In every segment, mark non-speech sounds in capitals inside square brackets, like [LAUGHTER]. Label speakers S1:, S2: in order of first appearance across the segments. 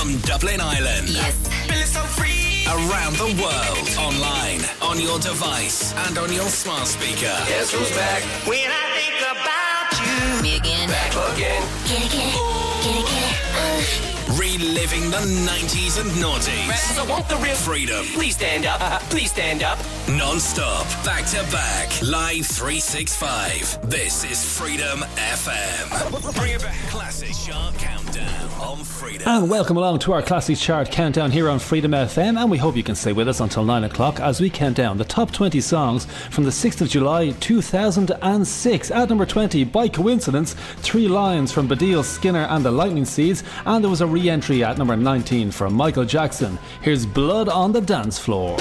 S1: from Dublin Ireland.
S2: Yes.
S1: Around the world, online, on your device, and on your smart speaker.
S3: Guess who's back? When I think about you.
S2: Me again.
S3: Back again.
S2: Get it, get it. Get it, get it. Uh.
S1: Reliving the 90s and noughties.
S3: I want the real
S1: Freedom.
S3: Please stand up. Please stand up.
S1: Non-stop, back to back, live 365. This is Freedom FM. Bring it back. Classic Chart Countdown on Freedom.
S4: And welcome along to our Classics Chart countdown here on Freedom FM. And we hope you can stay with us until 9 o'clock as we count down the top 20 songs from the 6th of July 2006. At number 20, by coincidence, Three Lions from Baddiel Skinner and the Lightning Seeds. And there was a re entry at number 19 from Michael Jackson. Here's Blood on the Dance Floor.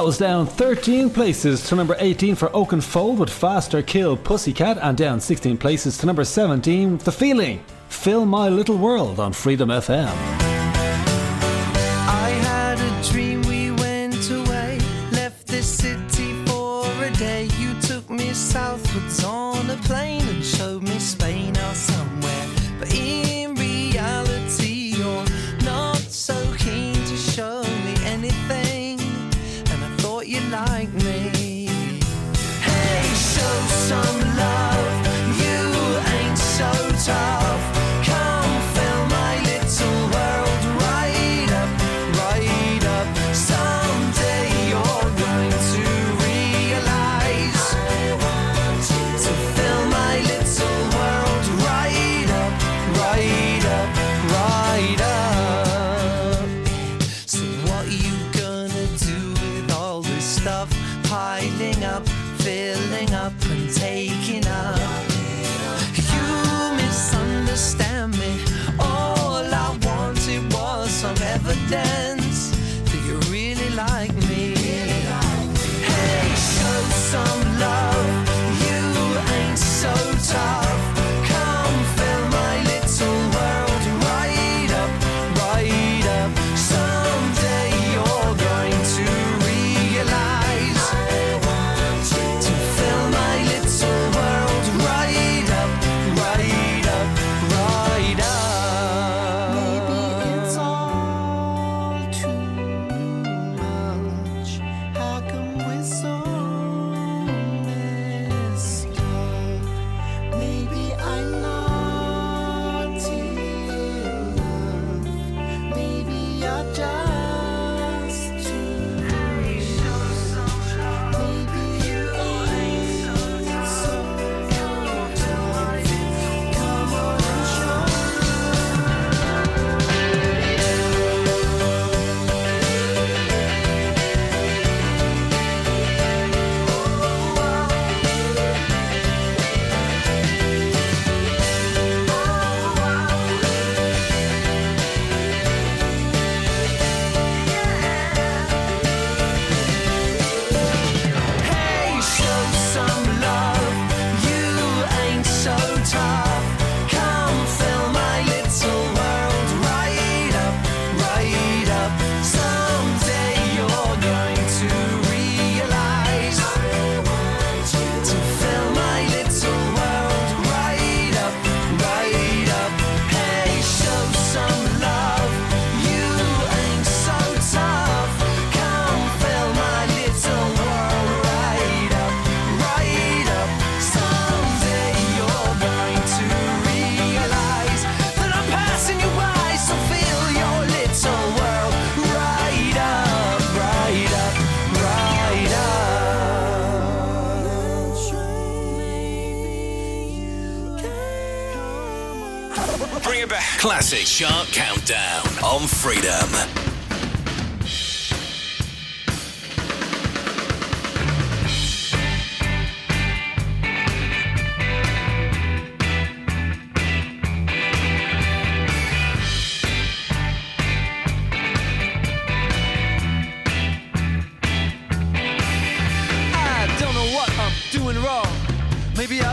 S4: That was down 13 places to number 18 for Oakenfold with Faster Kill Pussycat, and down 16 places to number 17 The Feeling, Fill My Little World on Freedom FM.
S5: On Freedom.
S6: Maybe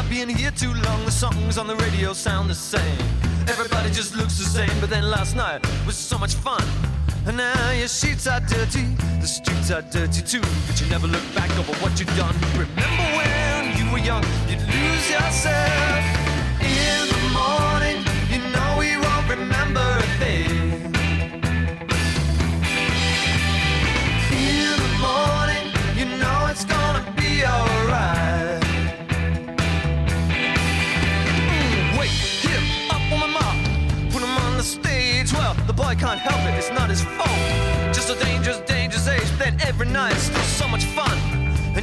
S6: I've been here too long, the songs on the radio sound the same. Everybody just looks the same, but then last night was so much fun. And now your sheets are dirty, the streets are dirty too. But you never look back over what you've done. Remember when you were young, you'd lose yourself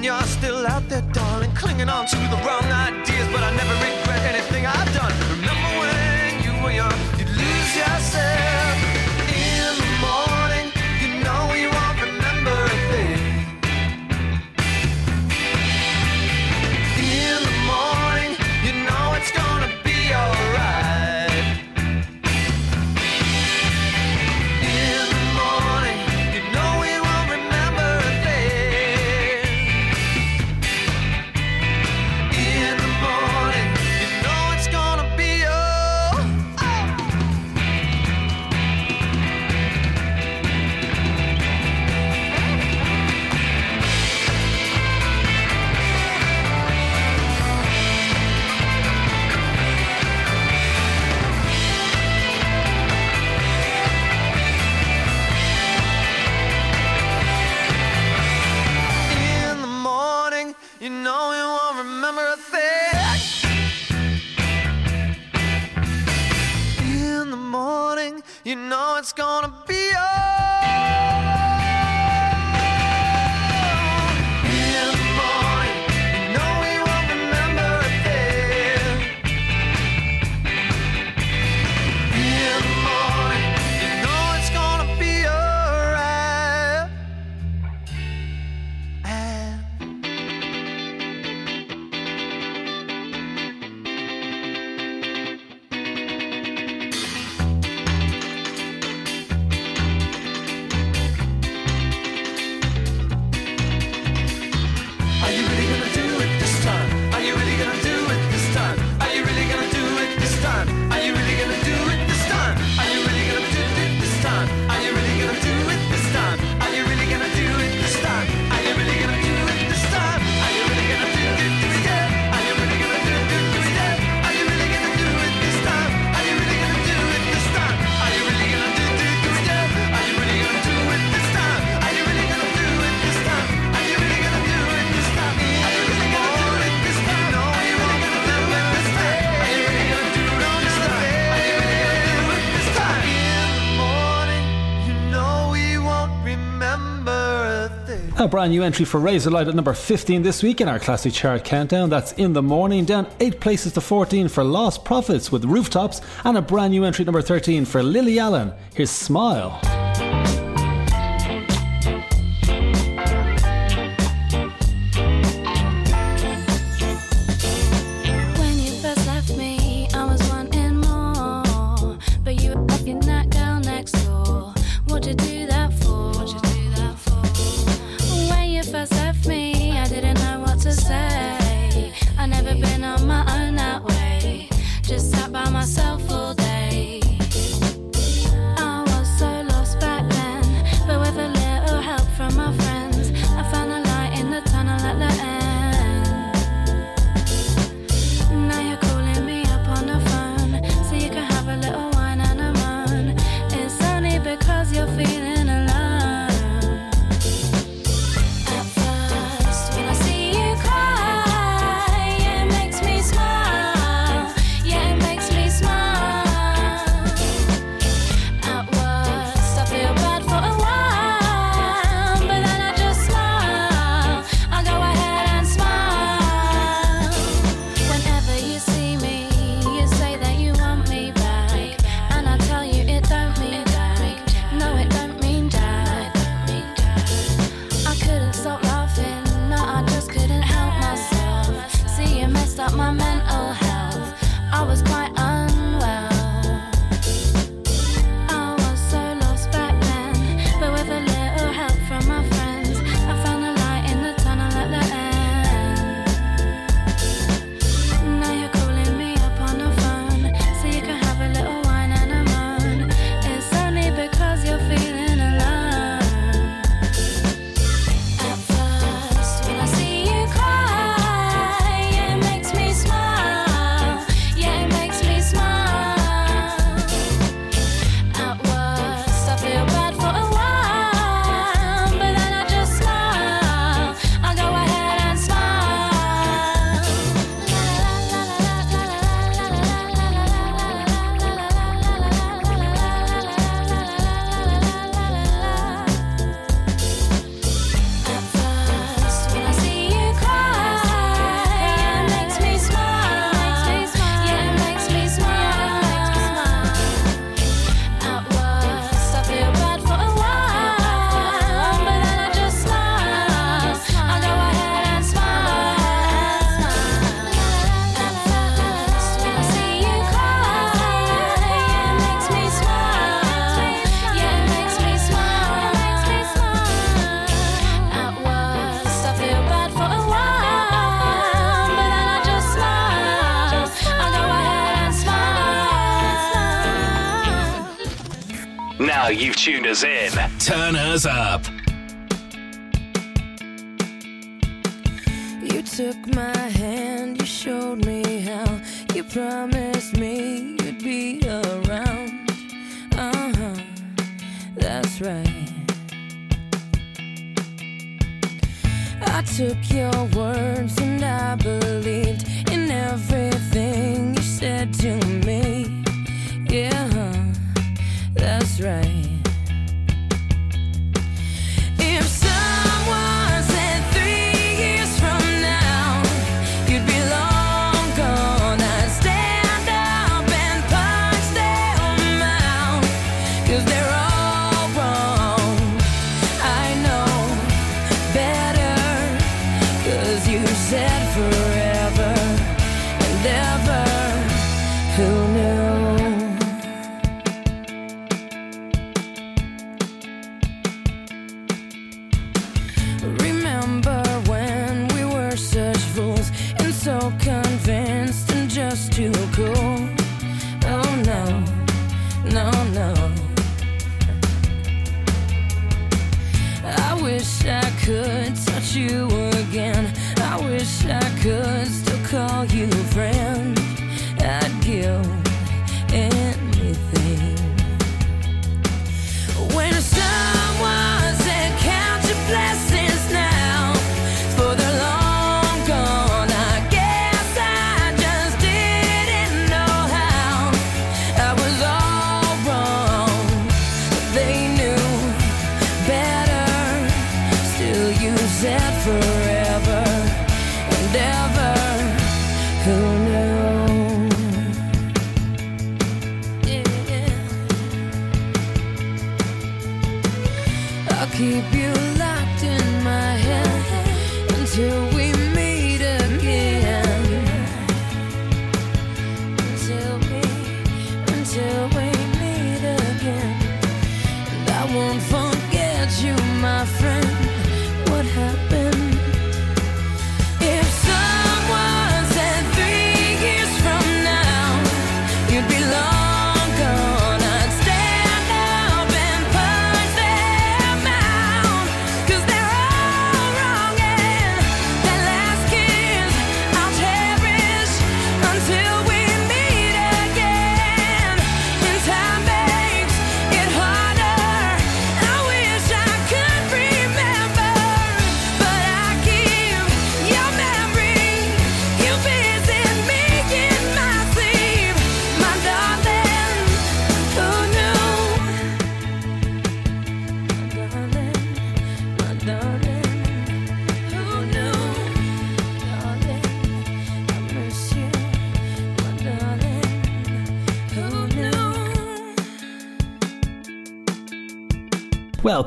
S6: You're still out there, darling, clinging on to the wrong ideas, but I never regret anything I've done. Remember when you were young, you'd lose yourself
S7: brand new entry for Razorlight at number 15 this week in our classic chart countdown. That's In the Morning, down 8 places to 14 for Lostprophets with Rooftops, and a brand new entry number 13 for Lily Allen. Here's Smile.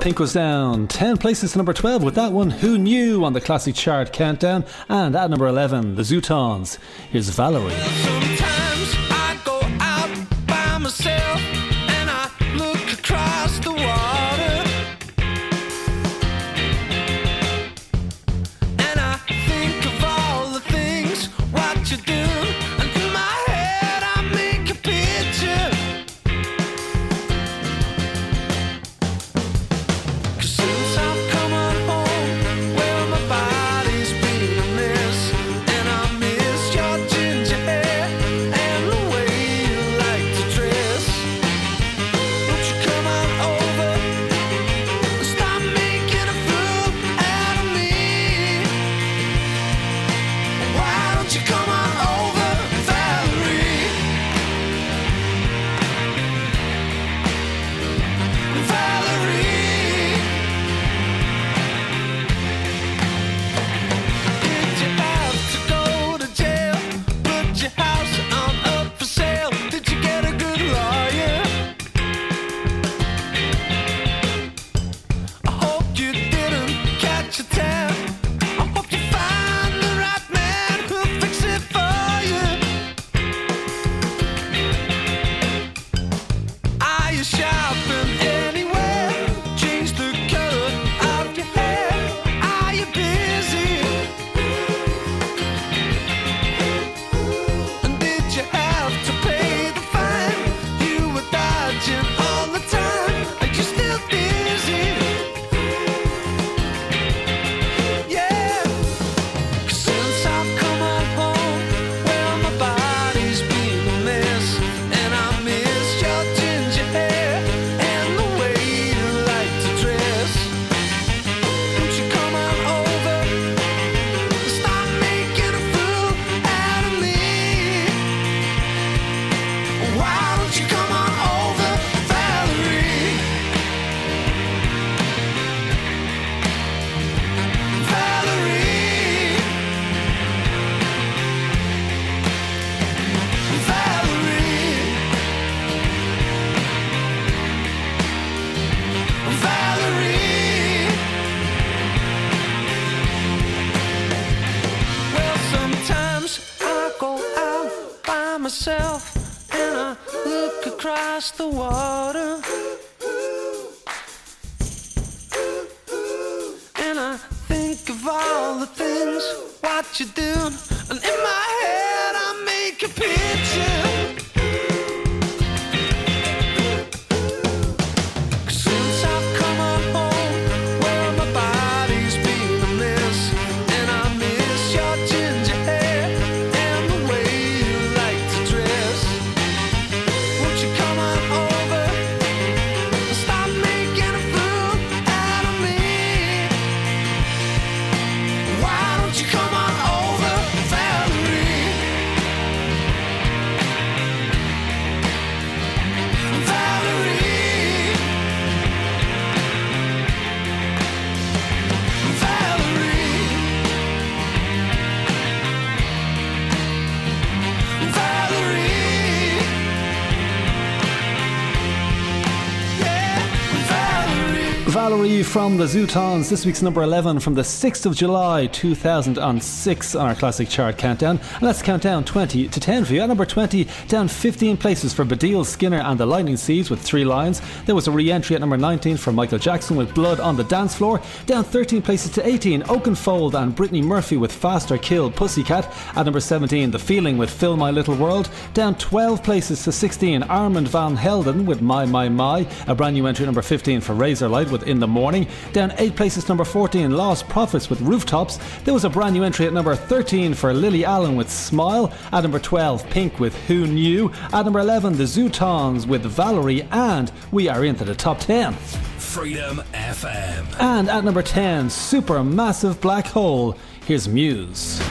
S6: Pink was down 10 places to number 12 with that one, Who Knew, on the classic chart countdown. And at number 11, the Zutons. Here's Valerie.
S4: From the Zutons, this week's number 11 from the 6th of July 2006 on our classic chart countdown. And let's count down 20 to 10 for you. At number 20, down 15 places for Baddiel Skinner and the Lightning Seeds with Three Lions. There was a re entry at number 19 for Michael Jackson with Blood on the Dance Floor. Down 13 places to 18, Oakenfold and Brittany Murphy with Faster Kill Pussycat. At number 17, The Feeling with Fill My Little World. Down 12 places to 16, Armand Van Helden with My My My. A brand new entry number 15 for Razorlight with In the Morning. Down 8 places to number 14, Lostprophets with Rooftops. There was a brand new entry at number 13 for Lily Allen with Smile. At number 12, Pink with Who Knew. At number 11, The Zutons with Valerie. And we are into the top 10.
S5: Freedom FM.
S4: And at number 10, Super Massive Black Hole. Here's Muse.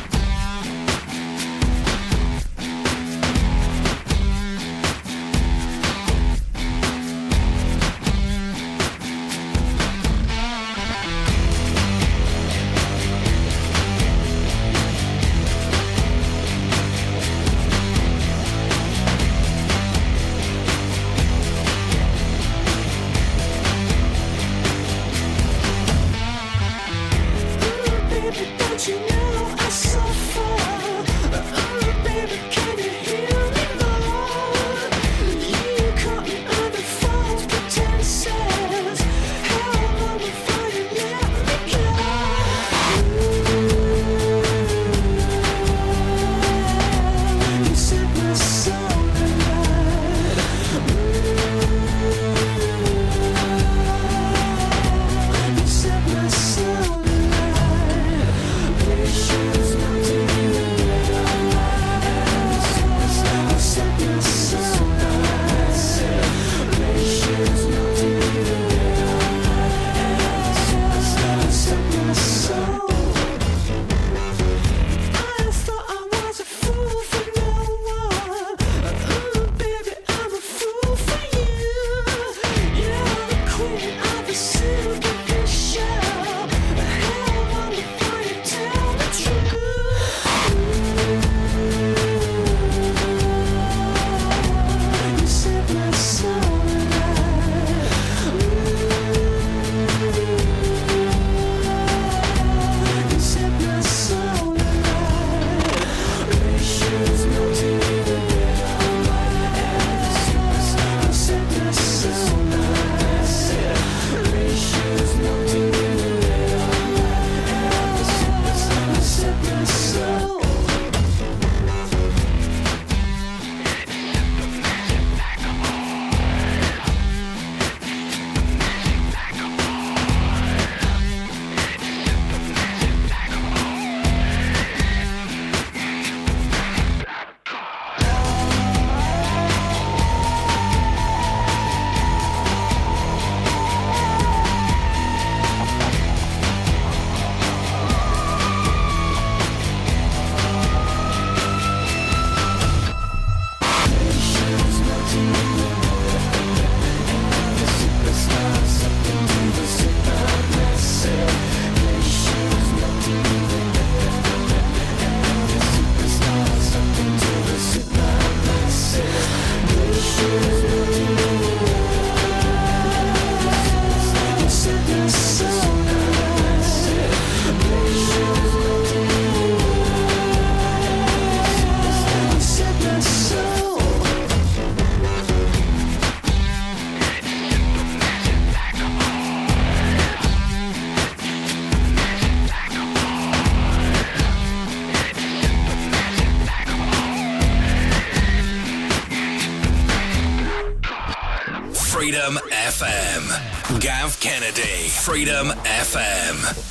S8: Kennedy, Freedom FM.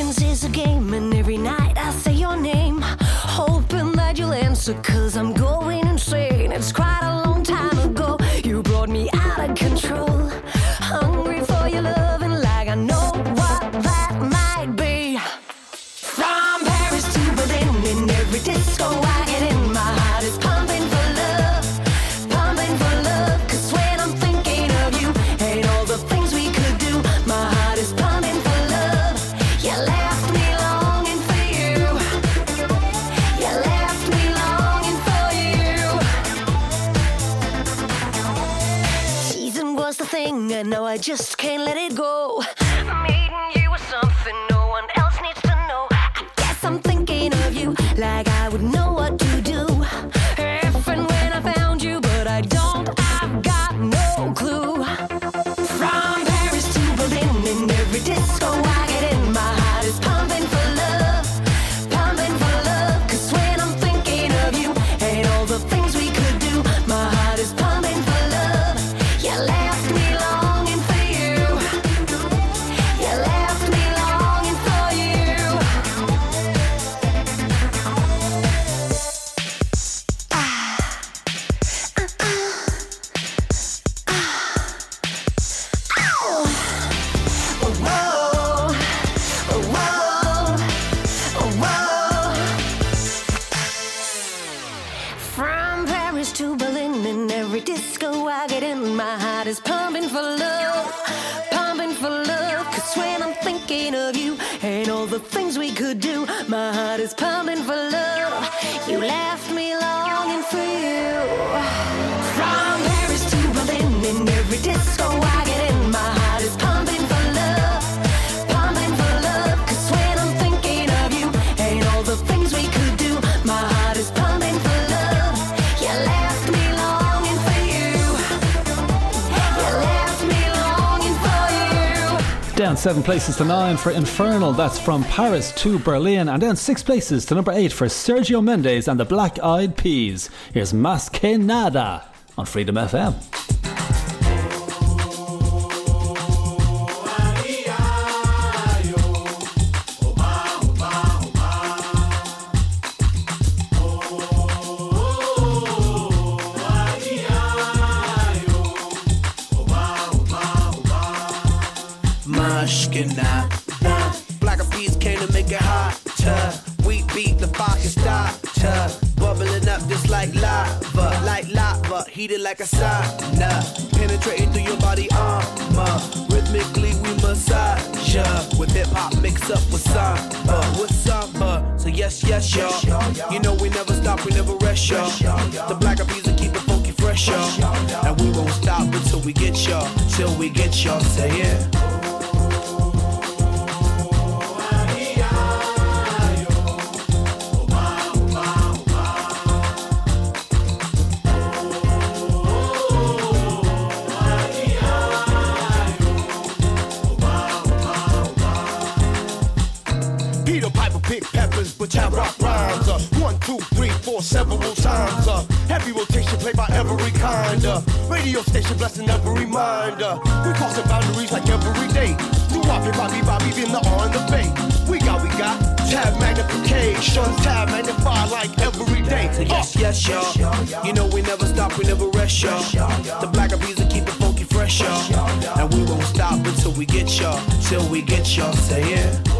S8: Patience is a game, and every night I say
S2: your name, hoping that you'll answer. Cause I'm going insane. It's quite a long time ago you brought me out.
S9: Seven places to nine for Infernal, that's from Paris to Berlin, and then six places to number eight for Sergio Mendes and the Black Eyed Peas. Here's Mas on Freedom FM.
S10: Been the on the bay. We got, we got tab magnification, tab magnify like every day. So yes, uh. yes, y'all. You know we never stop, we never rest, y'all. The black bees will keep it funky fresh, y'all. And we won't stop until we get y'all, till we get y'all. Say yeah.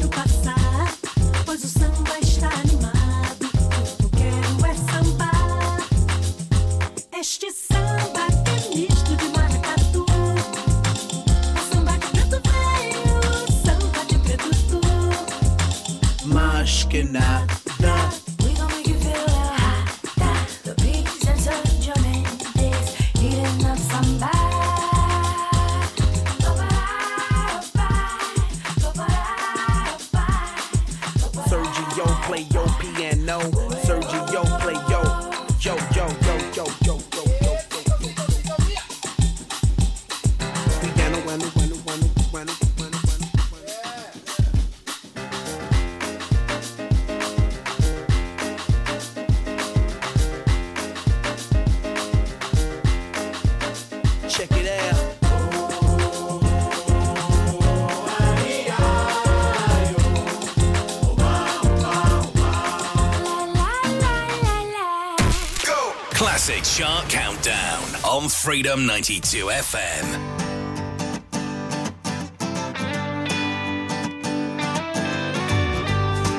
S1: Freedom 92 FM.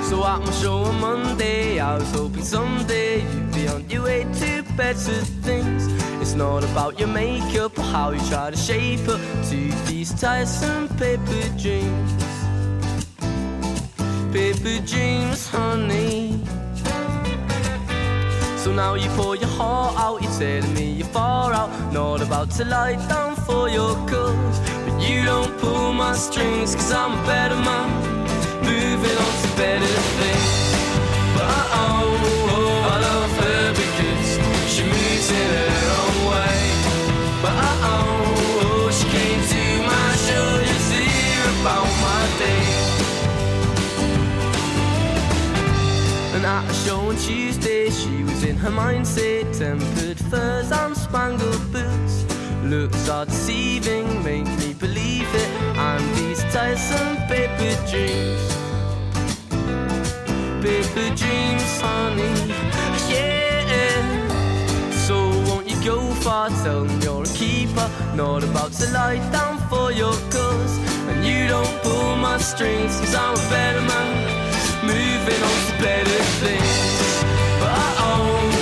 S11: So at my show on Monday, I was hoping someday you'd be on your way to better things. It's not about your makeup or how you try to shape up to these tiresome paper dreams. Paper dreams, honey. So now you pour your out, you're me you're far out. Not about to lie down for your cause. But you don't pull my strings, cause I'm a better man. Moving on to better things. But oh, oh, I love her because she moves in her own way. But oh, oh, she came to my show to hear about my day. And at a show on Tuesday, she was in her mindset. Tempered furs and spangled boots. Looks are deceiving, make me believe it. And these tiresome paper dreams. Paper dreams, honey. Yeah. So won't you go far? Tell you're a keeper. Not about to lie down for your cause. And you don't pull my strings, cause I'm a better man. Moving on to better things. But oh, oh,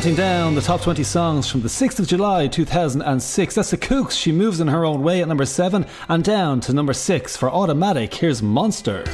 S6: Counting down the top 20 songs from the 6th of July 2006. That's the Kooks. She moves in her own way at number 7 and down to number 6 for Automatic. Here's Monster.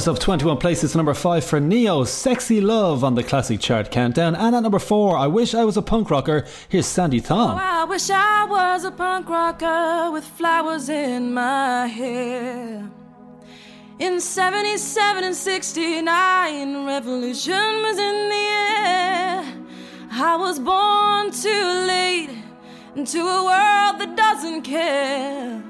S12: rose up
S4: 21 places to number 5 for Ne-Yo, Sexy Love on the Classic Chart Countdown. And at number 4, I Wish I Was a Punk Rocker, here's Sandy Thom.
S7: Oh, I wish I was a punk rocker with flowers in my hair. In 77 and 69, revolution was in the air. I was born too late into a world that doesn't care.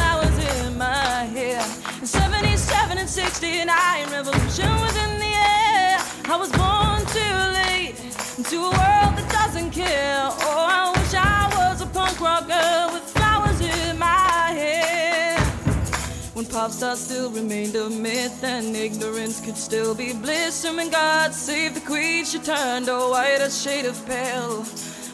S7: my hair. 77 and 69, revolution was in the air. I was born too late into a world that doesn't care. Oh, I wish I was a punk rocker with flowers in my hair. When pop stars still remained a myth and ignorance could still be bliss, and when God saved the queen, she turned a white, a shade of pale.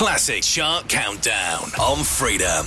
S13: classic chart countdown on Freedom.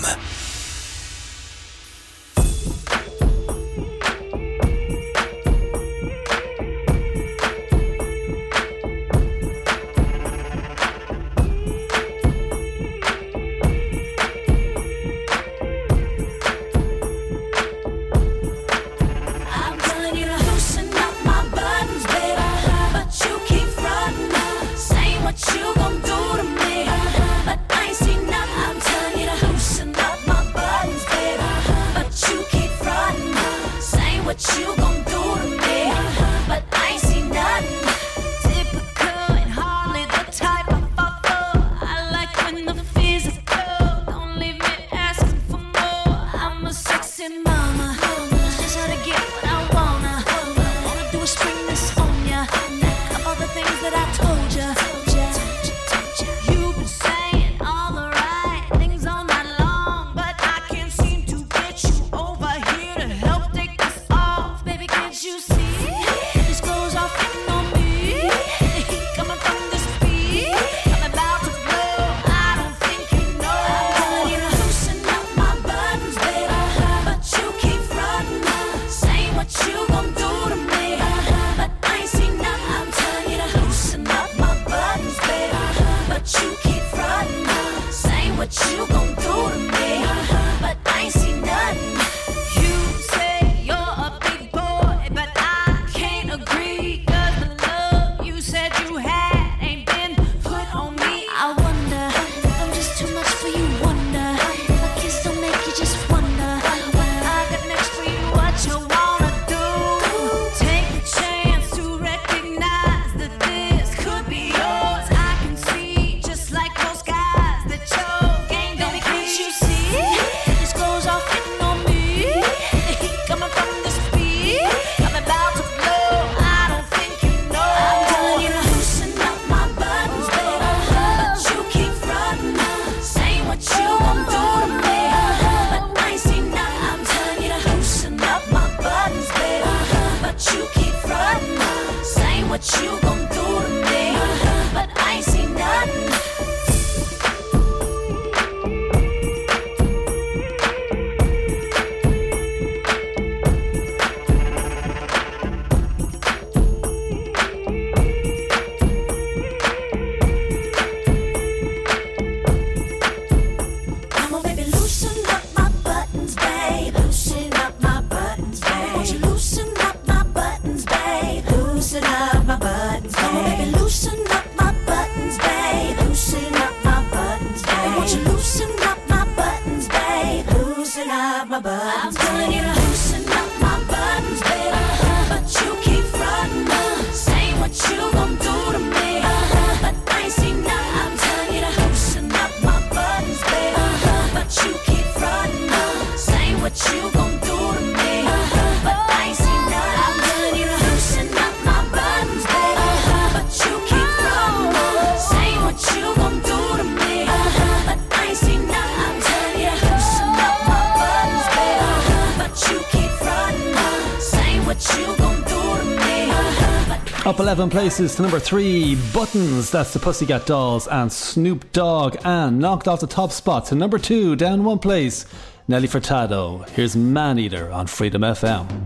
S14: 11 places to number 3, Buttons, that's the Pussycat Dolls, and Snoop Dogg, and knocked off the top spot to number 2, down one place, Nelly Furtado. Here's Man Eater on Freedom FM.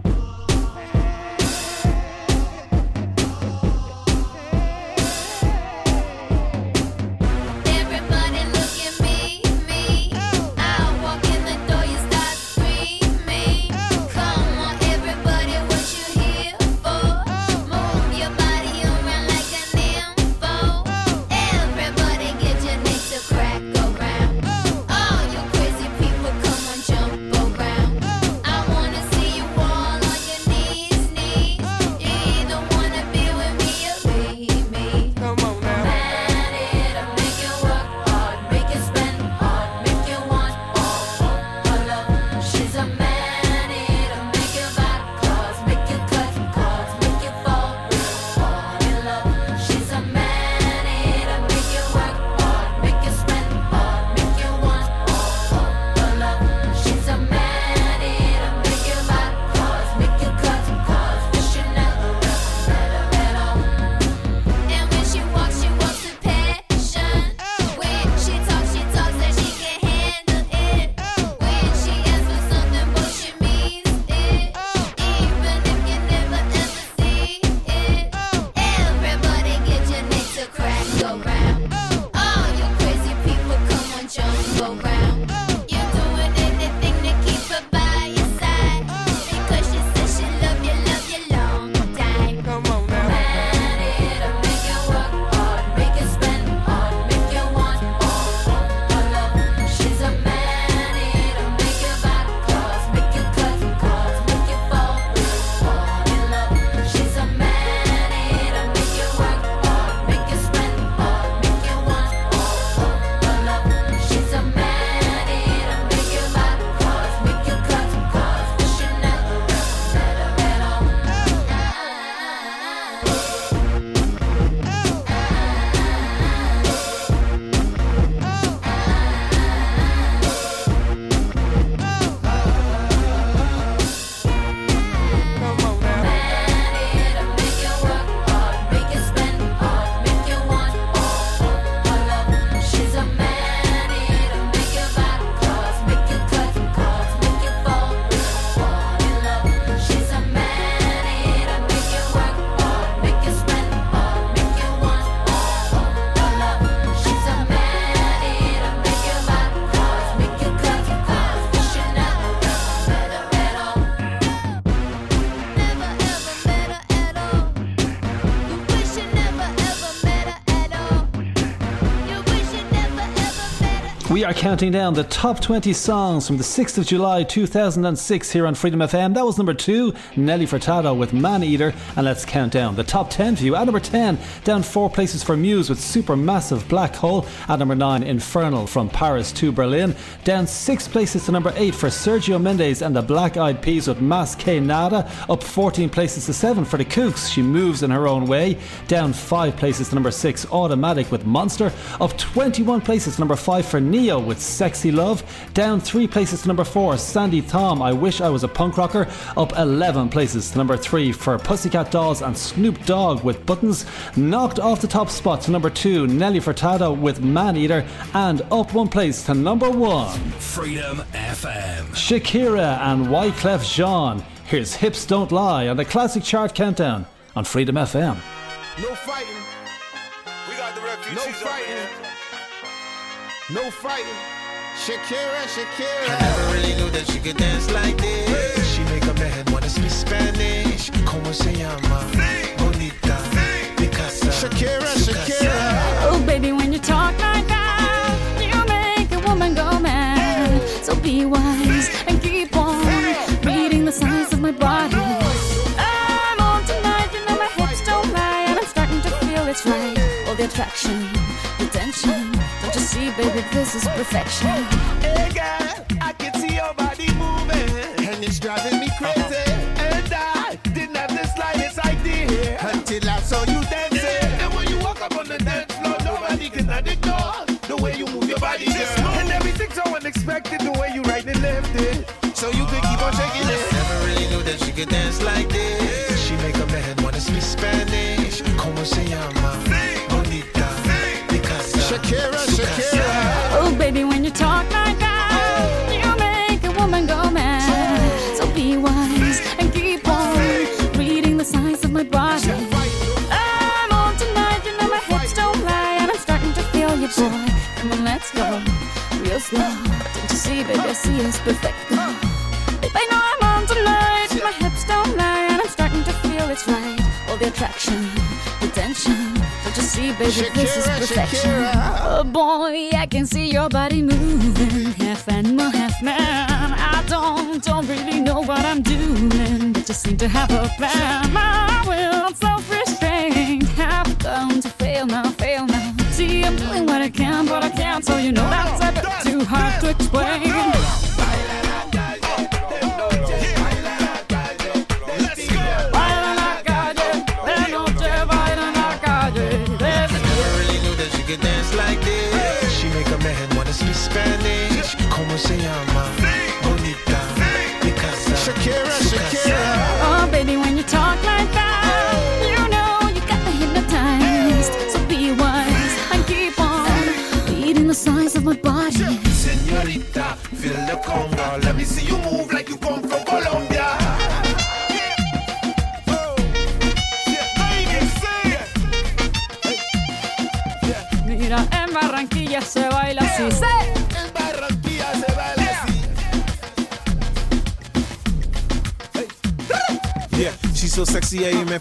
S14: Are counting down the top 20 songs from the 6th of July 2006 here on Freedom FM. That was number 2, Nelly Furtado with Man Eater. And let's count down the top 10 for you. At number 10, down 4 places for Muse with Supermassive Black Hole. At number 9, Infernal from Paris to Berlin. Down 6 places to number 8 for Sergio Mendes and the Black Eyed Peas with Mas Que Nada. Up 14 places to 7 for the Kooks. She moves in her own way. Down 5 places to number 6, Automatic with Monster. Up 21 places to number 5 for Ne-Yo with Sexy Love. Down 3 places to number 4, Sandy Thom, I Wish I Was a Punk Rocker. Up 11 places to number 3 for Pussycat Dolls and Snoop Dogg with Buttons. Knocked off the top spot to number 2, Nelly Furtado with Man Eater. And up one place to number 1,
S1: Freedom FM.
S14: Shakira and Wyclef Jean. Here's Hips Don't Lie on the classic chart countdown on Freedom FM.
S8: No fighting.
S15: We got the refugees
S8: No
S15: over
S8: fighting.
S15: Here.
S8: No fighting. Shakira, Shakira.
S16: I never really knew that she could dance like this. She make a man wanna speak Spanish. Como se llama? Bonita. Picasa.
S8: Shakira,
S16: Su
S8: Shakira.
S16: casa.
S7: Oh, baby, when you talk like that, you make a woman go mad. So be wise and keep on reading the signs of my body. I'm on tonight, you know my hips don't lie, and I'm starting to feel it's right. All the attraction, this is perfection. Attraction, the tension. Don't you see, baby, this is perfection.
S12: Shakira.
S7: Oh boy, I can see your body moving, half animal, half man. I don't, don't really know what I'm doing, but just seem to have a plan. My will, I'm self-restraint, have come to fail now, fail now. See, I'm doing what I can, but I can't, so you know that's a bit too hard to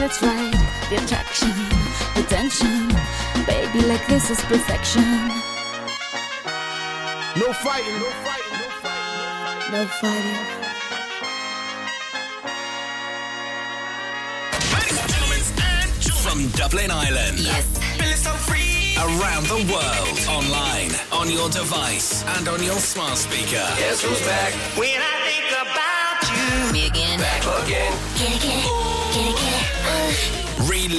S7: feel it's right. The attraction, the tension. Baby, like this is perfection.
S8: No fighting, no fighting, no fighting.
S7: No fighting.
S5: From Dublin Ireland. Yes. Around the world. Online, on your device, and on your smart speaker.
S3: Guess who's back? When I think about you. Me again. Back again.
S2: Get it,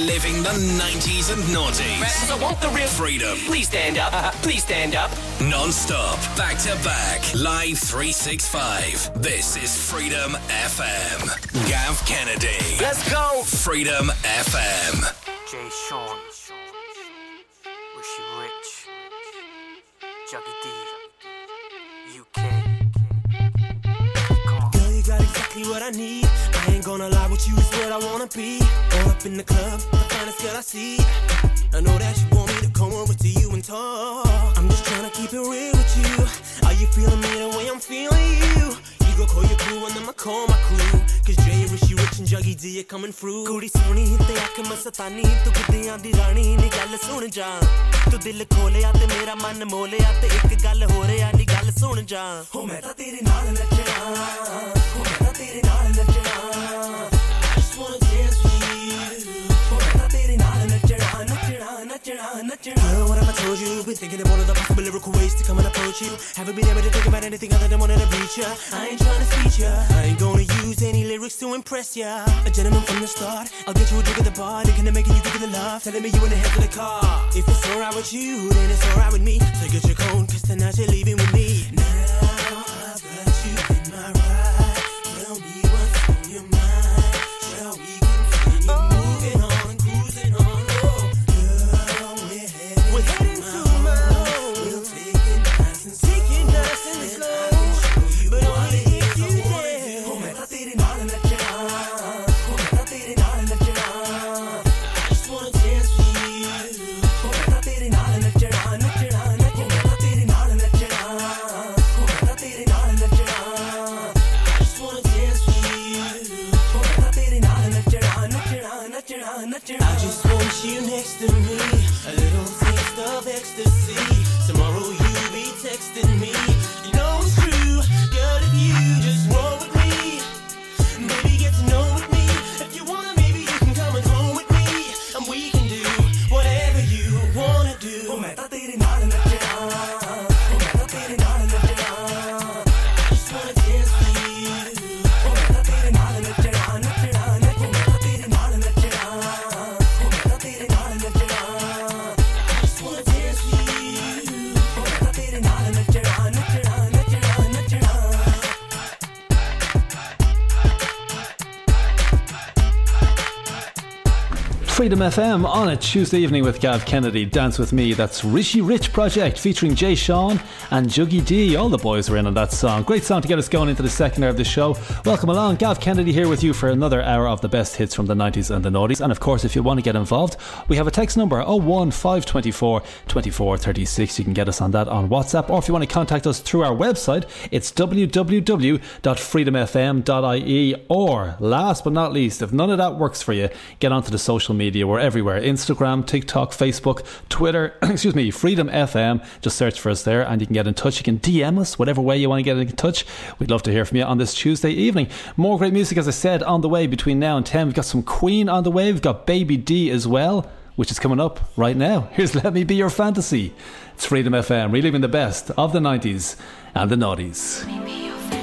S5: Reliving the 90s and noughties.
S1: I want the real
S5: Freedom.
S1: Please stand up. Please stand up.
S5: Non-stop. Back to back. Live 365. This is Freedom FM. Gav Kennedy.
S1: Let's go.
S5: Freedom FM.
S17: Jay Sean. Rishi Rich. Juggy D.
S9: exactly what I need. I ain't gonna lie with you, is what I wanna be. All up in the club, the finest girl I see. I know that you want me to come over to you and talk. I'm just trying to keep it real with you. Are you feeling me the way I'm feeling you? You go call your crew and then I call my crew. Cause Jay Rishi Rich and Juggy D are coming through. ਕੁੜੀ ਸੋਹਣੀ ਤੇ ਅੱਖ ਮਸਤਾਨੀ ਤੂੰ ਕਿਦਿਆਂ ਦੀ ਰਾਣੀ ਨੀ ਗੱਲ ਸੁਣ ਜਾ ਤੂੰ ਦਿਲ man mole ਮੇਰਾ ਮਨ ਮੋਲਿਆ ਤੇ ਇੱਕ ਗੱਲ ਹੋ ਰਿਆ ਨੀ ਗੱਲ ਸੁਣ ਜਾ ਹੋ ਮੈਂ ਤਾਂ ਤੇਰੇ ਨਾਲ ਨੱਚਣਾ Girl, what have I told you? Been thinking of all of the possible lyrical ways to come and approach you. Haven't been able to think about anything other than wanting to reach ya. I ain't trying to feed feature. I ain't gonna use any lyrics to impress ya. A gentleman from the start. I'll get you a drink at the bar. Looking to making you think of the love. Telling me you in the head of the car. If it's alright with you, then it's alright with me. So get your cone, cause tonight you're leaving with me. Now
S4: Freedom FM on a Tuesday evening with Gav Kennedy. Dance with me. That's Rishi Rich Project featuring Jay Sean and Juggy D. All the boys were in on that song. Great song to get us going into the second hour of the show. Welcome along. Gav Kennedy here with you for another hour of the best hits from the 90s and the noughties. And of course, if you want to get involved, we have a text number 01524 24 36. You can get us on that on WhatsApp. Or if you want to contact us through our website, it's www.freedomfm.ie. Or last but not least, if none of that works for you, get onto the social media. We're everywhere Instagram, TikTok, Facebook, Twitter, [CLEARS THROAT] excuse me, Freedom FM. Just search for us there and you can get in touch. You can DM us, whatever way you want to get in touch. We'd love to hear from you on this Tuesday evening. More great music, as I said, on the way between now and 10. We've got some Queen on the way. We've got Baby D as well, which is coming up right now. [LAUGHS] Here's Let Me Be Your Fantasy. It's Freedom FM, reliving the best of the 90s and the noughties.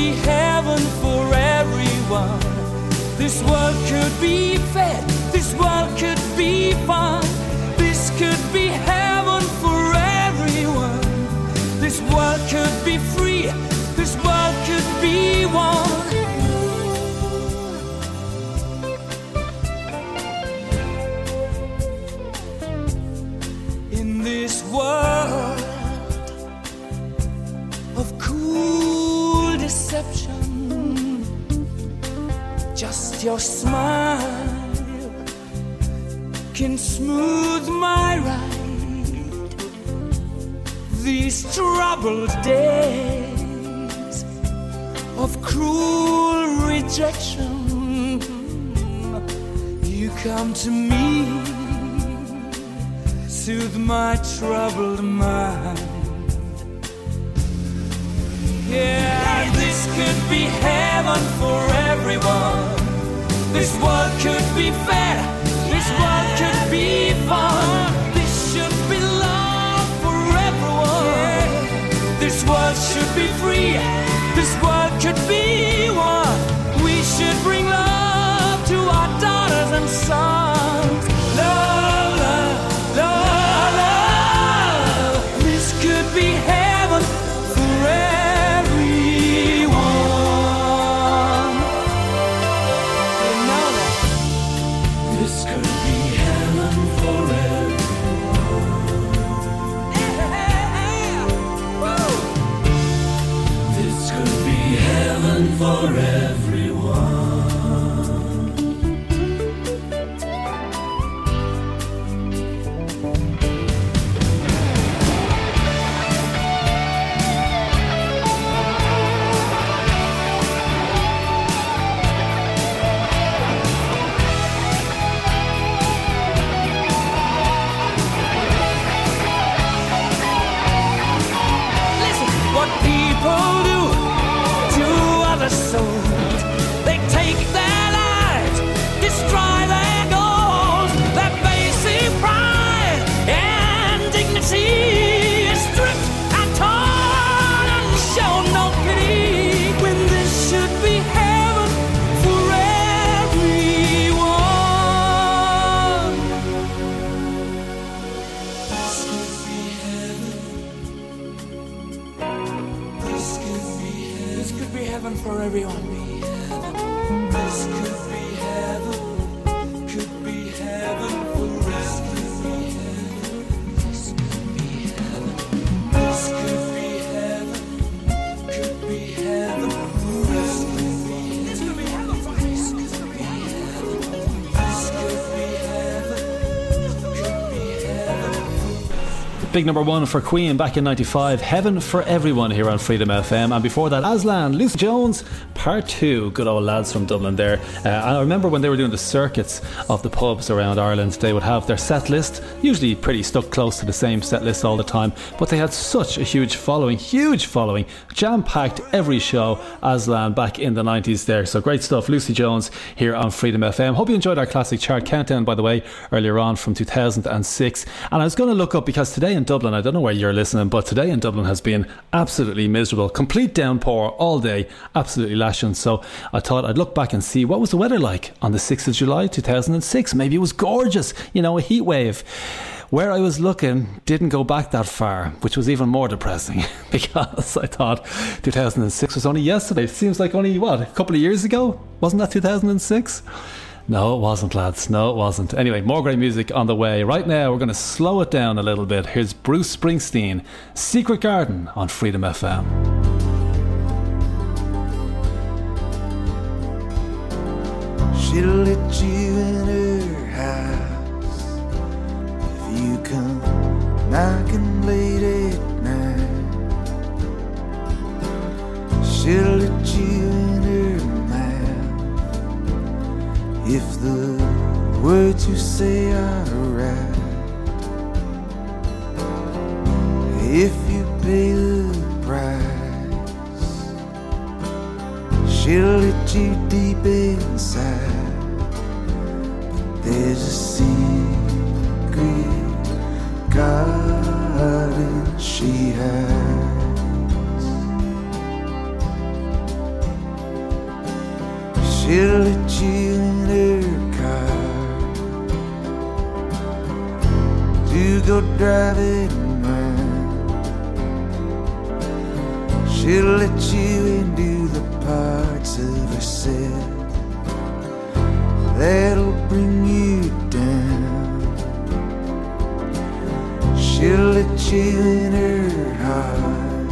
S7: Be
S18: heaven for everyone. This world could be fed. This world could be fun. This could be heaven for everyone. This world could be free. This world could be one. Your smile can smooth my ride. These troubled days of cruel rejection, you come to me, soothe my troubled mind. Yeah, this could be heaven for everyone. This world could be fair. This world could be fun. This should be love for everyone. This world should be free. This world could be one. We should bring love to our daughters and sons. Heaven
S4: Big number one for Queen back in 95. Heaven for Everyone here on Freedom FM. And before that, Aslan, Lucy Jones, part two. Good old lads from Dublin there. Uh, I remember when they were doing the circuits of the pubs around Ireland, they would have their set list, usually pretty stuck close to the same set list all the time. But they had such a huge following, huge following, jam packed every show. Aslan back in the 90s there. So great stuff. Lucy Jones here on Freedom FM. Hope you enjoyed our classic chart countdown, by the way, earlier on from 2006. And I was going to look up because today in Dublin, I don't know where you're listening, but today in Dublin has been absolutely miserable. Complete downpour all day, absolutely lashing. So I thought I'd look back and see what was the weather like on the 6th of July 2006. Maybe it was gorgeous, you know, a heat wave. Where I was looking didn't go back that far, which was even more depressing [LAUGHS] because I thought 2006 was only yesterday. It seems like only, what, a couple of years ago? Wasn't that 2006? No, it wasn't, lads. No, it wasn't. Anyway, more great music on the way. Right now, we're going to slow it down a little bit. Here's Bruce Springsteen, Secret Garden on Freedom FM.
S19: She'll let you in her house if you come knocking late at night. She'll let you in her mouth if the words you say are right. If you pay the price, she'll let you deep inside. There's a secret garden she has. She'll let you in her car to go driving around. She'll let you into the parts of herself that'll bring you down. She'll let you in her heart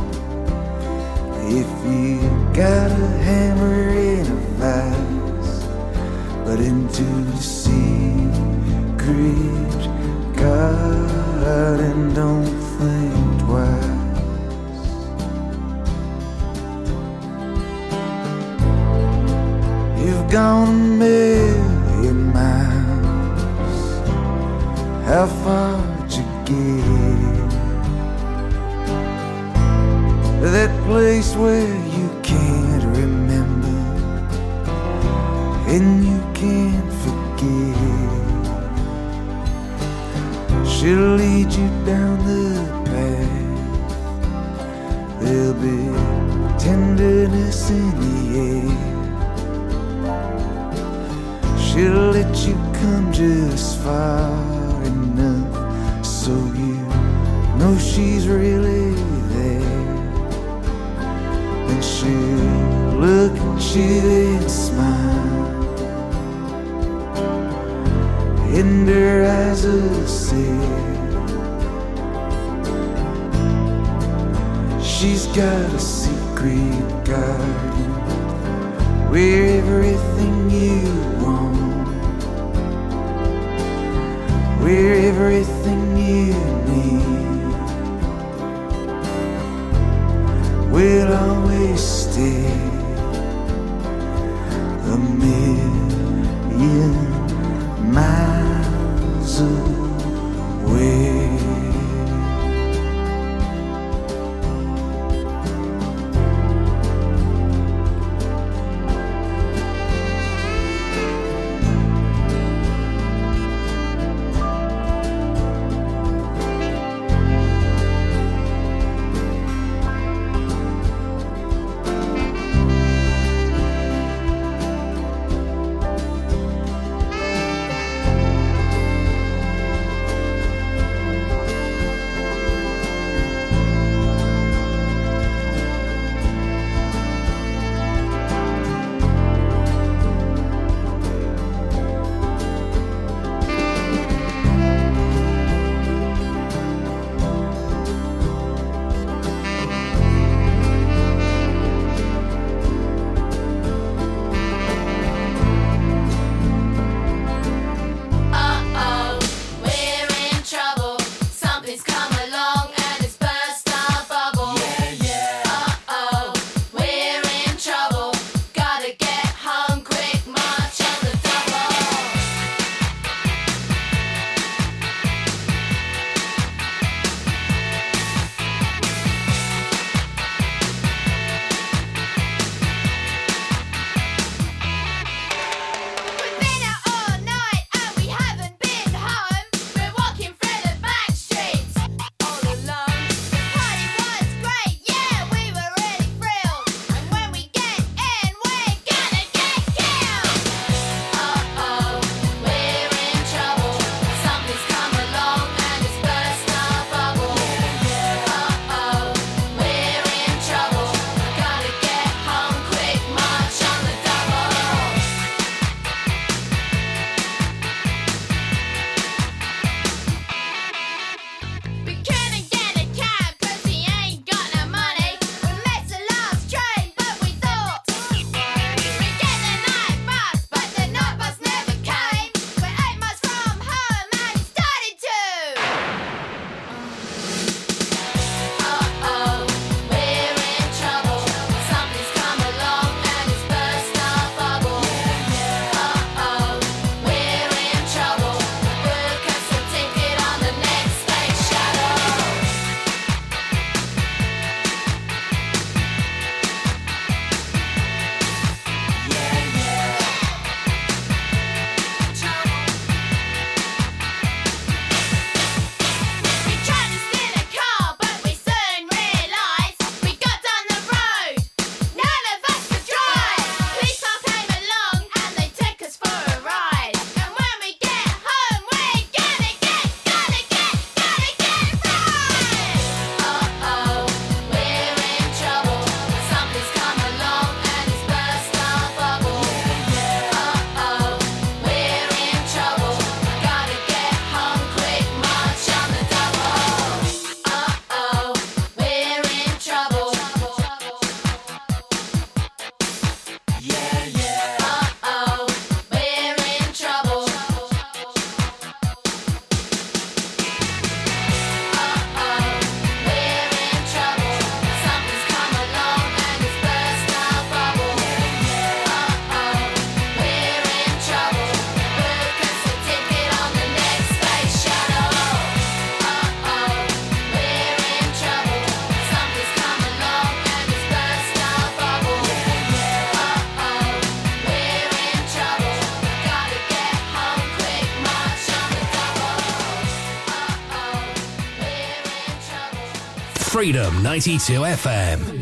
S19: if you got a hammer and a vise, but into the secret garden, don't think twice. You've gone a million miles. How far'd you get? That place where you can't remember and you can't forget. She'll lead you down the path. There'll be tenderness in the air. She'll let you come just far enough so you know she's really there. And she'll look at you and smile. And her eyes will say, She's got a secret garden where everything you where everything you need. We'll always stay
S5: Freedom 92 FM.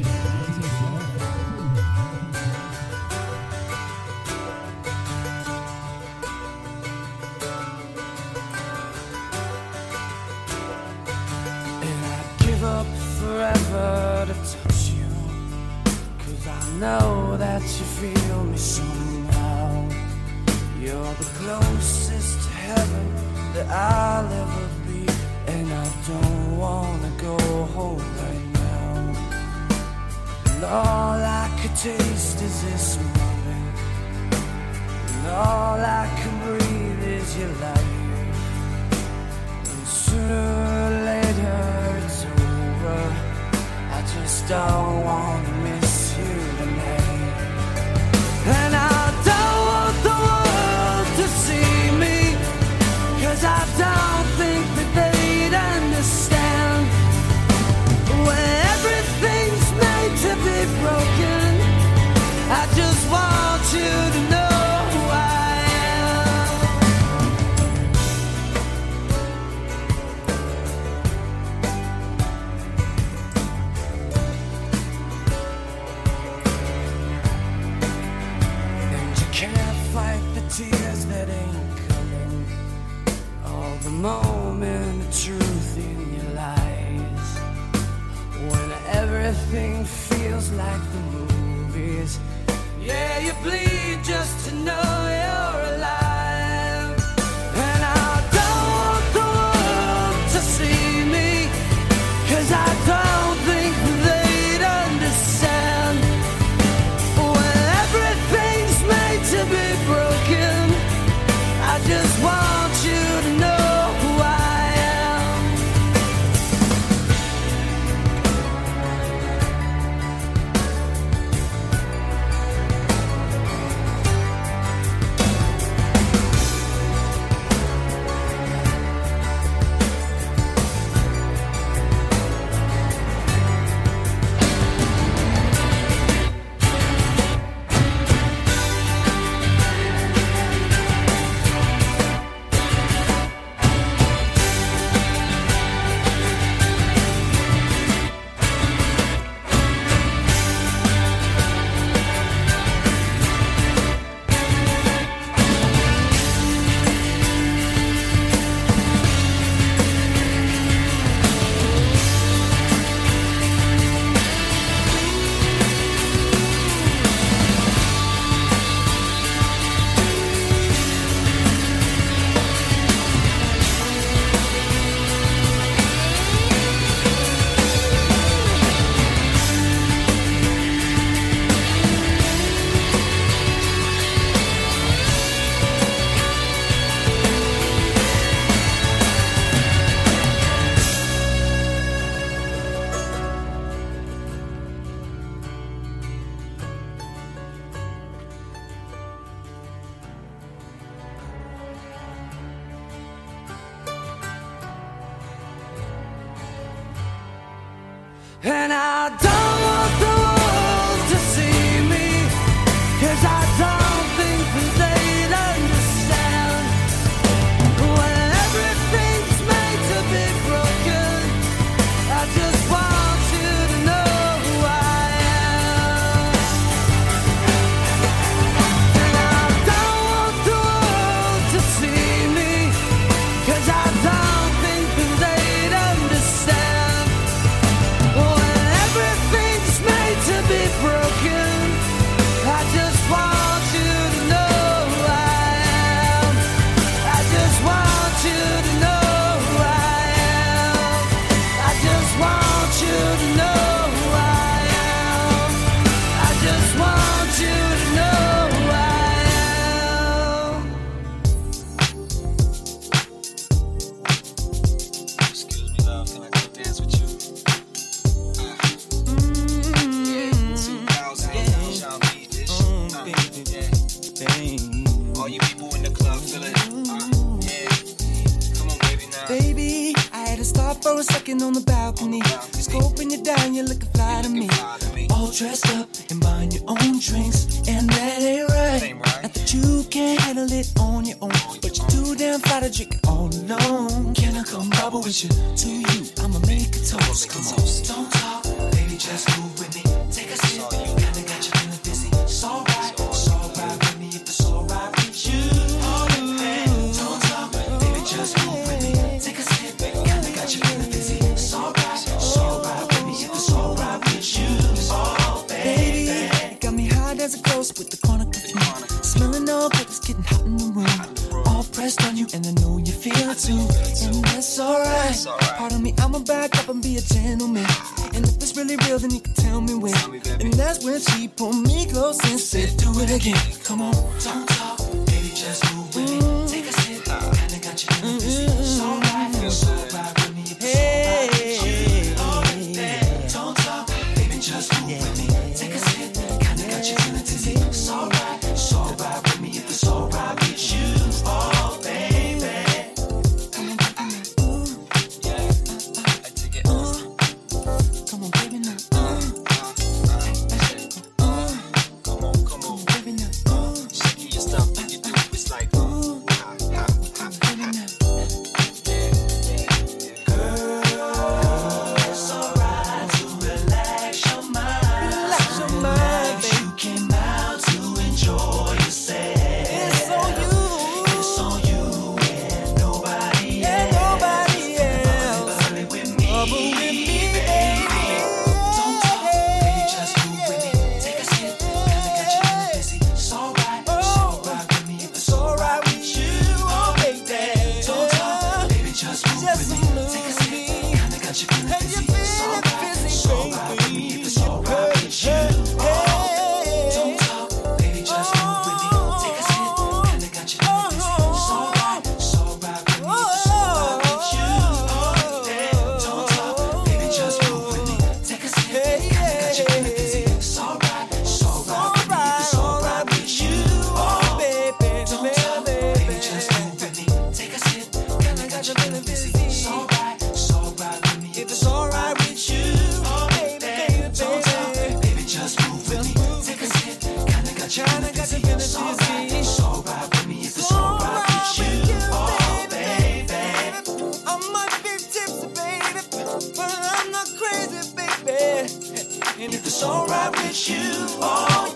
S12: It's alright with you, oh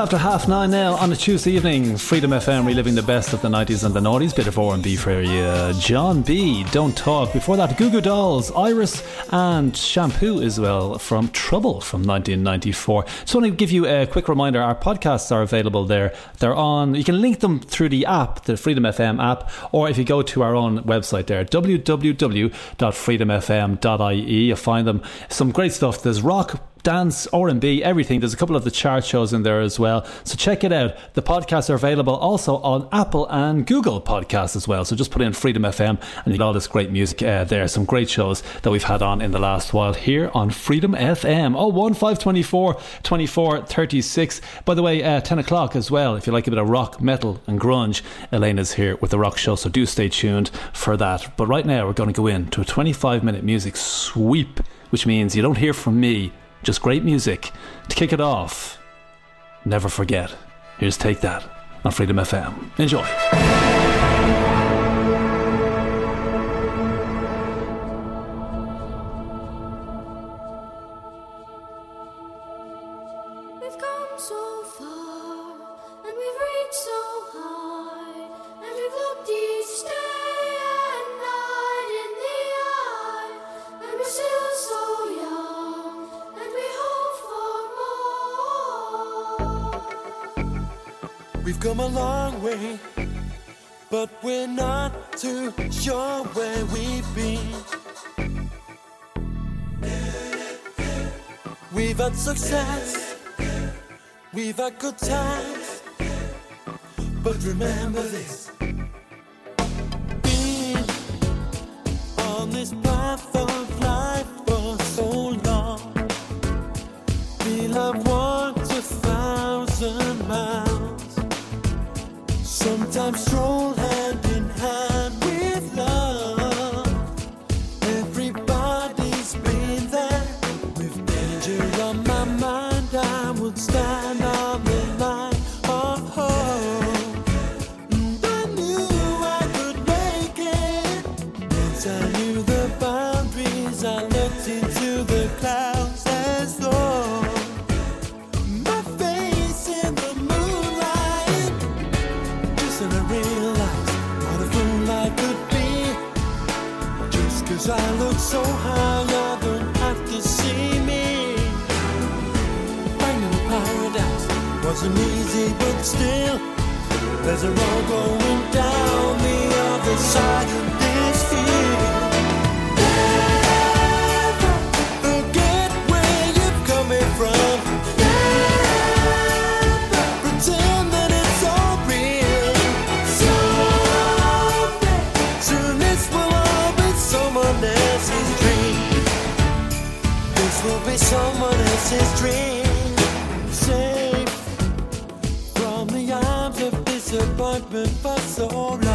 S4: after half nine now on a Tuesday evening, Freedom FM reliving the best of the 90s and the noughties. Bit of R&B for you. Jon B, Don't Talk. Before that, Goo Goo Dolls, Iris and Shampoo as well from Trouble from 1994. Just want to give you a quick reminder, our podcasts are available there. They're on, you can link them through the app, the Freedom FM app, or if you go to our own website there, www.freedomfm.ie, you'll find them. Some great stuff. There's rock, dance, R&B, everything. There's a couple of the chart shows in there as well. So check it out. The podcasts are available also on Apple and Google podcasts as well. So just put in Freedom FM and you get all this great music uh, there. Some great shows that we've had on in the last while here on Freedom FM. Oh, 1524 24 36. By the way, uh, 10 o'clock as well. If you like a bit of rock, metal and grunge, Elena's here with the rock show. So do stay tuned for that. But right now we're going to go into a 25 minute music sweep, which means you don't hear from me just great music. To kick it off, never forget. Here's Take That on Freedom FM. Enjoy.
S20: Long way, but we're not too sure where we've been. We've had success, we've had good times, but remember this. Being on this path of life for so long, we'll have walked a thousand miles. Sometimes stroll hand still, there's a road going disappointment for so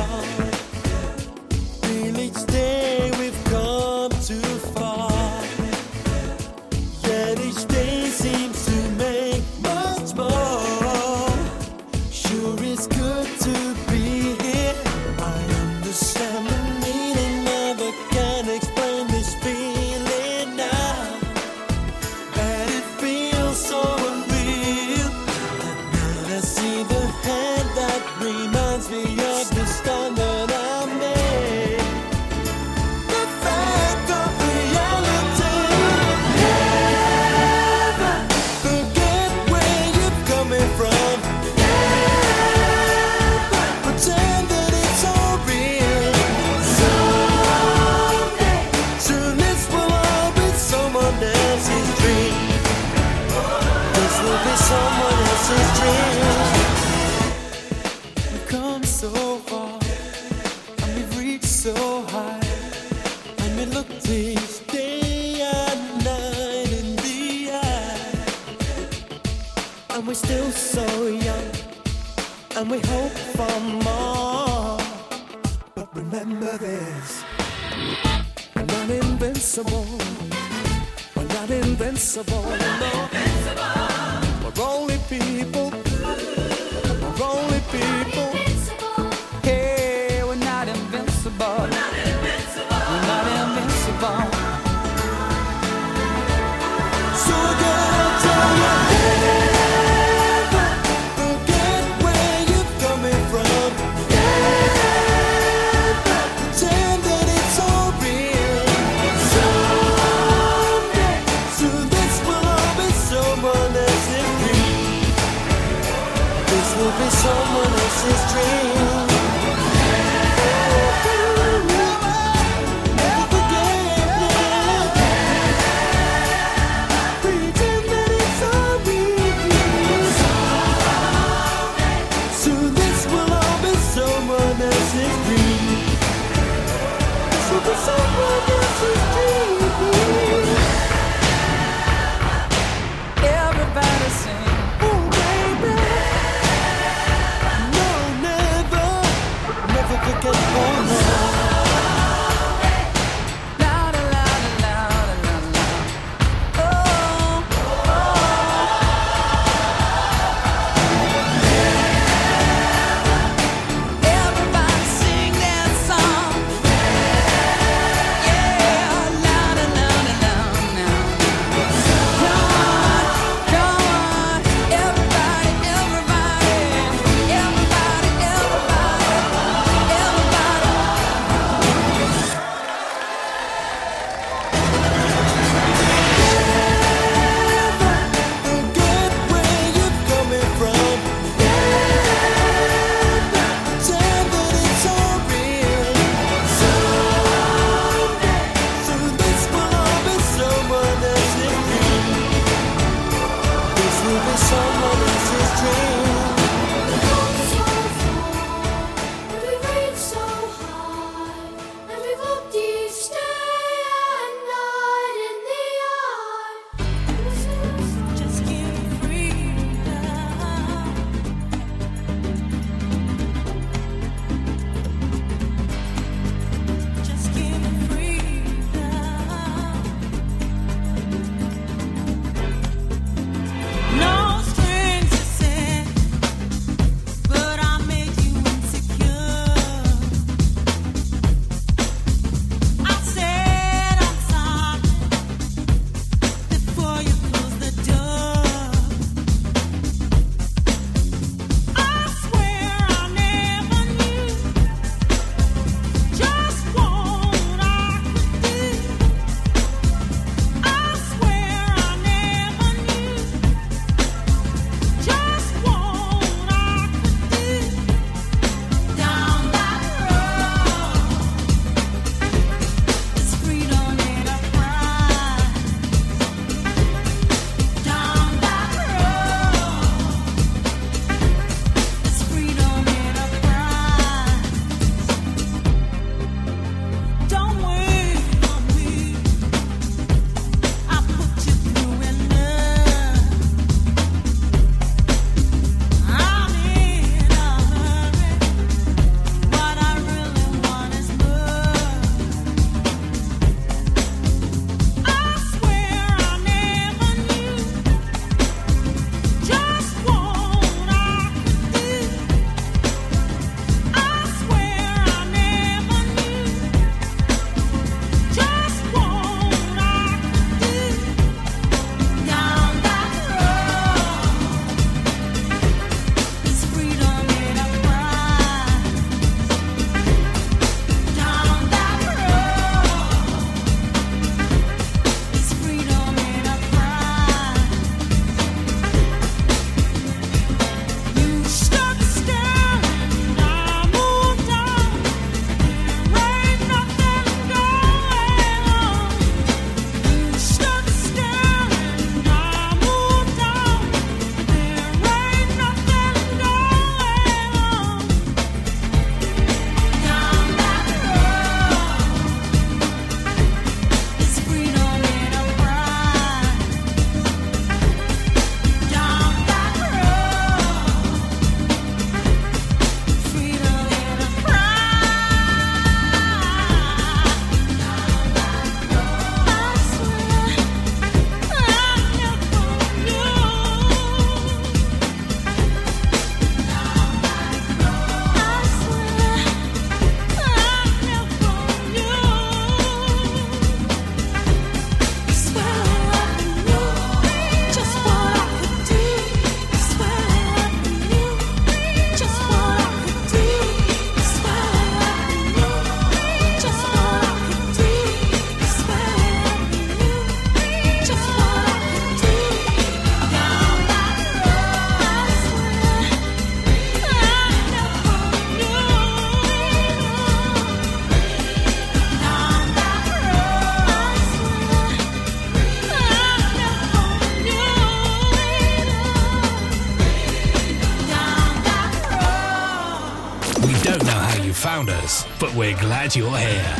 S20: We don't know how you
S18: found
S21: us, but we're glad you're here.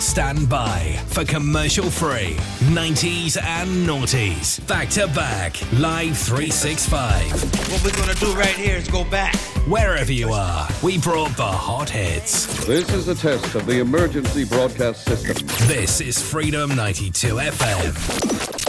S21: Stand by for commercial free 90s and noughties. Back to back, live 365.
S3: What we're going to do right here is go back.
S21: Wherever you are, we brought the hot hits.
S22: This is a test of the emergency broadcast system.
S21: This is Freedom 92 FM.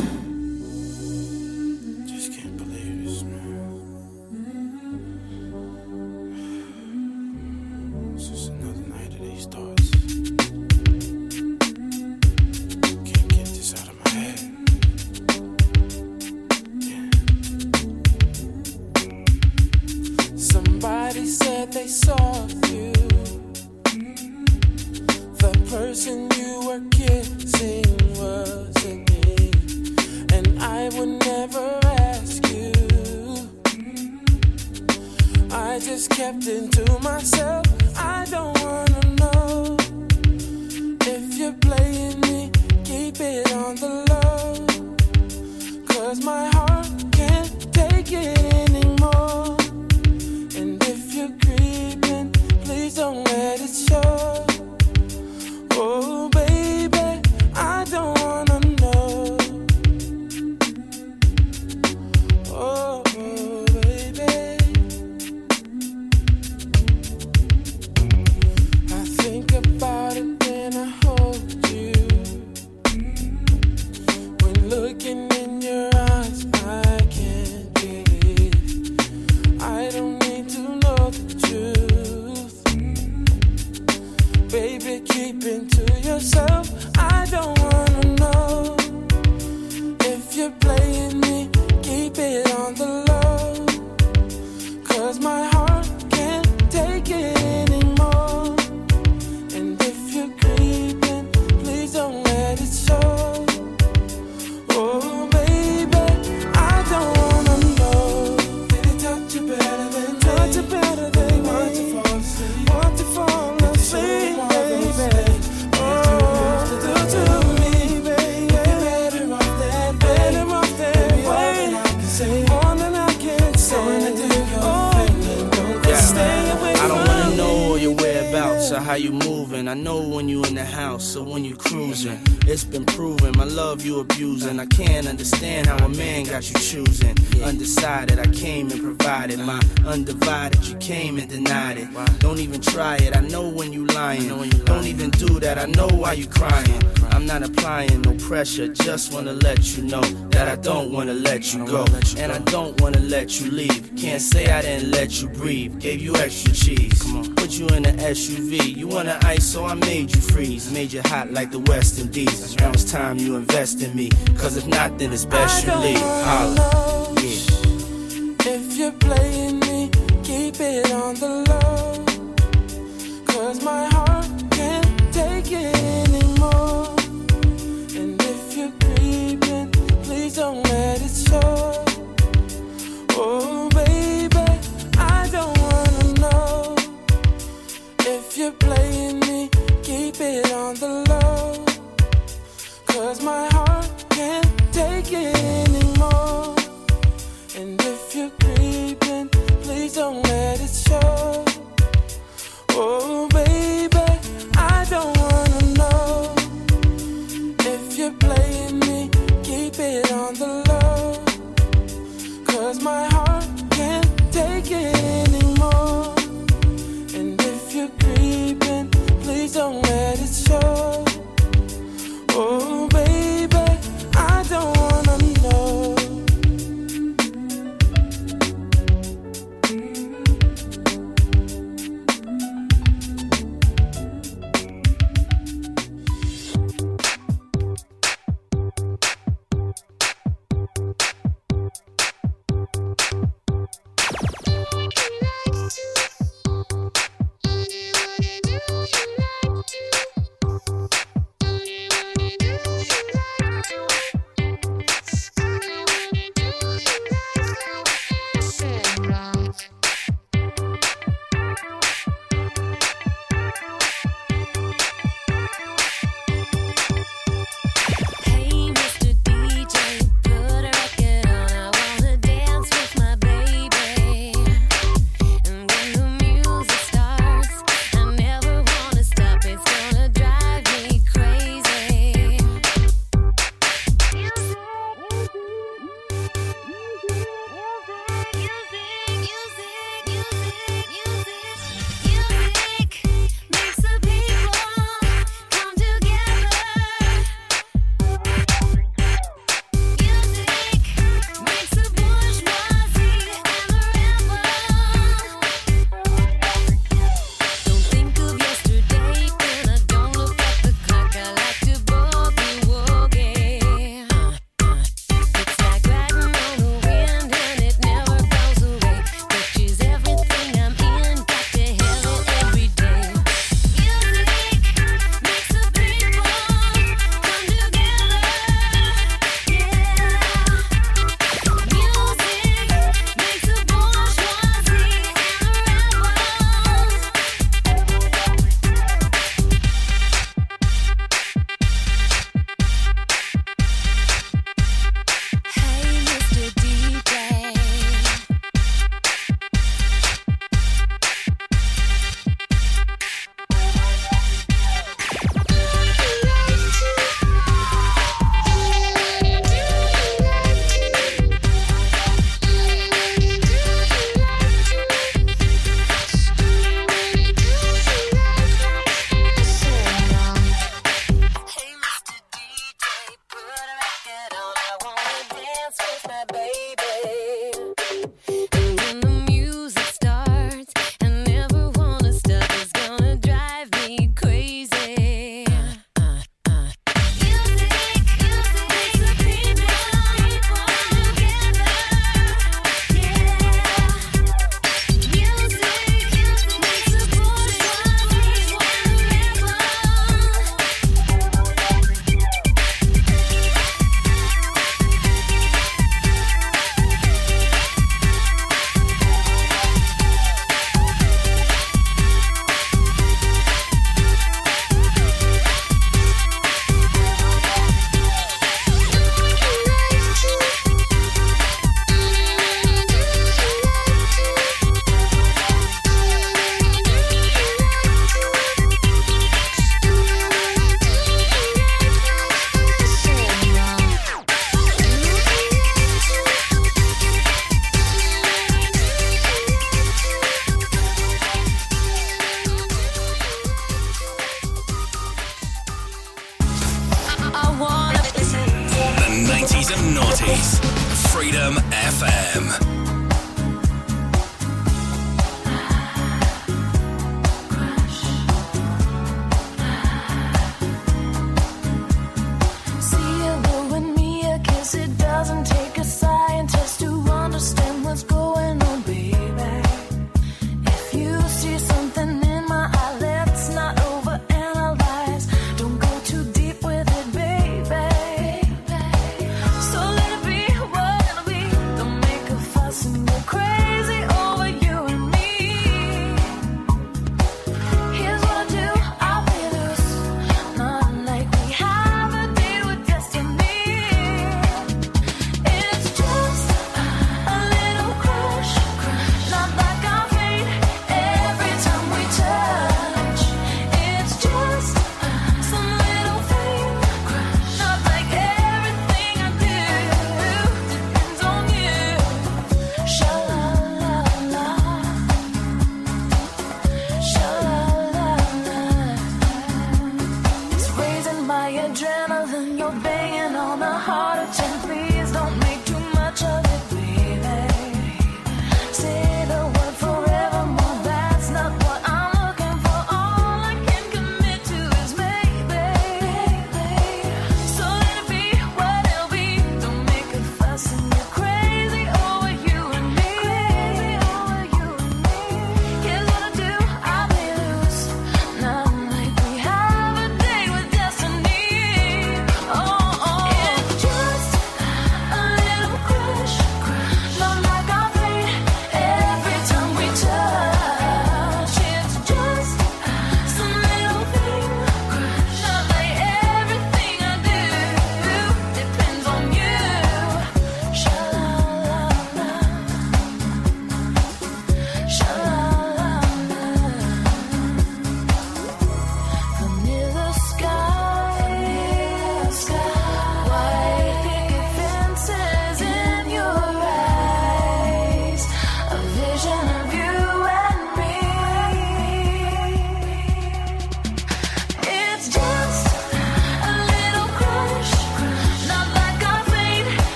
S23: wanna let you know that I
S11: don't wanna let you go. And I don't wanna let you leave. Can't say I didn't let you breathe. Gave you extra cheese. Put you in an SUV. You wanna ice, so I made you freeze. Made you hot like the West Indies. Now it's time you invest in me. Cause if not, then it's best you leave. Holla.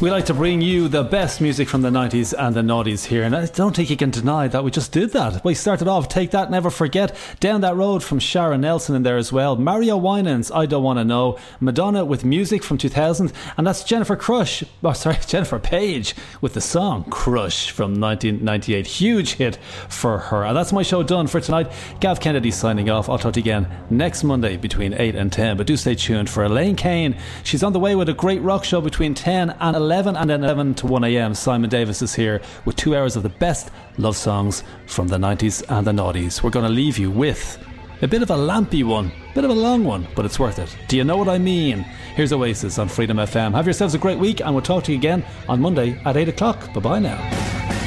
S2: We like to
S4: bring you the best music from the 90s and the noughties here, and I don't think you can deny that we just did that. We started off Take That, Never Forget, Down That Road from Shara Nelson in there as well, Mario Winans, I Don't Want to Know, Madonna with music from 2000, and that's Jennifer Crush, oh sorry, [LAUGHS] Jennifer Page with the song Crush from 1998. Huge hit for her. And that's my show done for tonight. Gav Kennedy signing off. I'll talk to you again next Monday between 8 and 10, but do stay tuned for Elaine Kane. She's on the way with a great rock show between 10 and 11 and 11 to 1 a.m. Simon Davis is here with two hours of the best love songs from the 90s and the noughties. We're going to leave you with a bit of a lampy one, a bit of a long one, but it's worth it. Do you know what I mean? Here's Oasis on Freedom FM. Have yourselves a great week, and we'll talk to you again on Monday at 8 o'clock. Bye bye now.